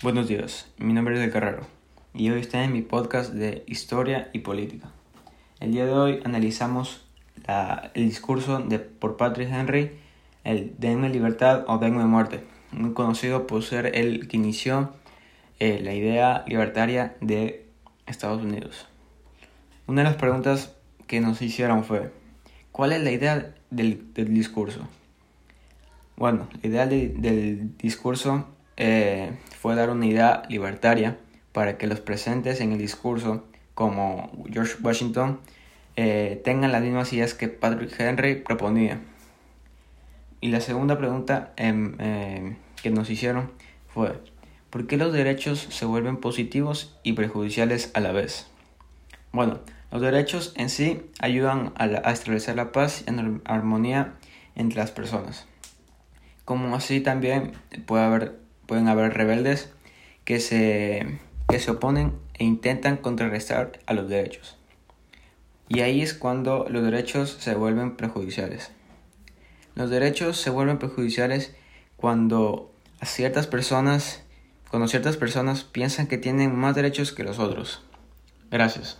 Buenos días, mi nombre es El Carrero y hoy está en mi podcast de Historia y Política. El día de hoy analizamos el discurso de, por Patrick Henry, el Denme libertad o Denme muerte, muy conocido por ser el que inició eh, la idea libertaria de Estados Unidos. Una de las preguntas que nos hicieron fue, ¿cuál es la idea del, discurso? Bueno, la idea del discurso eh, dar una idea libertaria para que los presentes en el discurso, como George Washington, eh, tengan las mismas ideas que Patrick Henry proponía. Y la segunda pregunta em, eh, que nos hicieron fue, ¿por qué los derechos se vuelven positivos y perjudiciales a la vez? Bueno, los derechos en sí ayudan a, a establecer la paz y la armonía entre las personas. Como así también puede haber pueden haber rebeldes que se, que se oponen e intentan contrarrestar a los derechos. Y ahí es cuando los derechos se vuelven perjudiciales. Los derechos se vuelven perjudiciales cuando a ciertas personas, cuando ciertas personas piensan que tienen más derechos que los otros. Gracias.